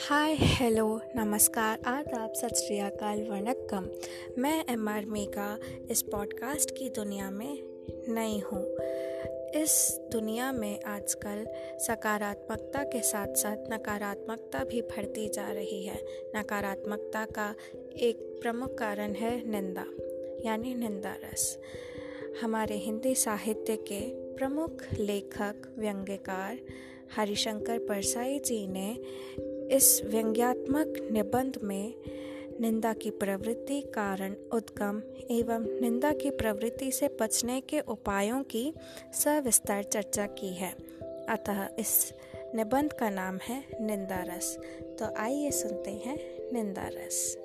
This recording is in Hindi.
हाय, हेलो, नमस्कार। आदाब सत श्री अकाल, वनक्कम। मैं एम आर मेगा इस पॉडकास्ट की दुनिया में नई हूँ। इस दुनिया में आजकल सकारात्मकता के साथ साथ नकारात्मकता भी बढ़ती जा रही है। नकारात्मकता का एक प्रमुख कारण है निंदा, यानी निंदा रस। हमारे हिंदी साहित्य के प्रमुख लेखक, व्यंग्यकार हरिशंकर परसाई जी ने इस व्यंग्यात्मक निबंध में निंदा की प्रवृत्ति कारण उद्गम एवं निंदा की प्रवृत्ति से बचने के उपायों की सविस्तार चर्चा की है। अतः इस निबंध का नाम है निंदा रस। तो आइए सुनते हैं निंदा रस।